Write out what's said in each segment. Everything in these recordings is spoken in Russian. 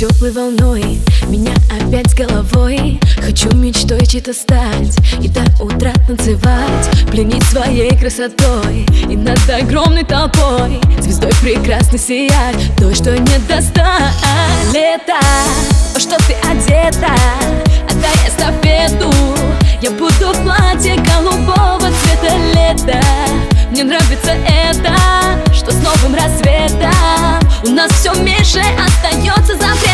теплой волной. Меня опять с головой. Хочу мечтой чьей-то стать. И до утра танцевать. Пленить своей красотой. И над огромной толпой Звездой прекрасно сиять. То, что не достать Лето, во что ты одета? Отдай эстафету. Я буду в платье голубого цвета лета. Мне нравится это Что с новым рассветом. У нас все меньше остается запретов yeah.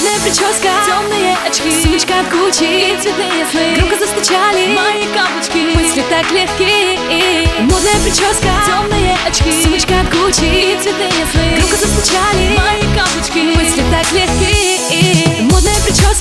Модная прическа, темные очки Сумочка от Гуччи и цветные сны. Громко застучали мои каблучки. Мысли так легкие. Модная прическа, темные очки Сумочка от Гуччи и цветные сны. Громко застучали мои каблучки. Мысли так легкие. Модная прическа,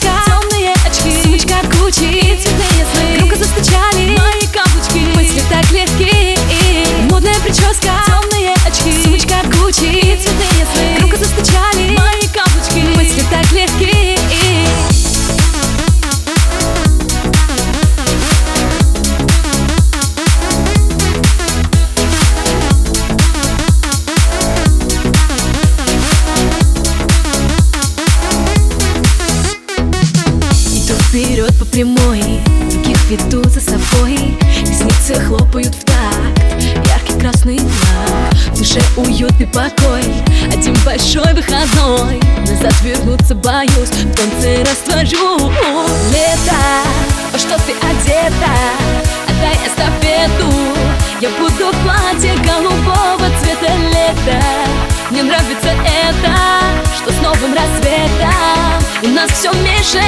прямой. Других веду за собой. Ресницы хлопают в такт. Яркий красный флаг. В душе уют и покой. Один большой выходной. Назад вернуться боюсь. В танце растворю Лето, во что ты одета? Отдай эстафету. Я буду в платье голубого цвета лета. Мне нравится это Что с новым рассветом. У нас все меньше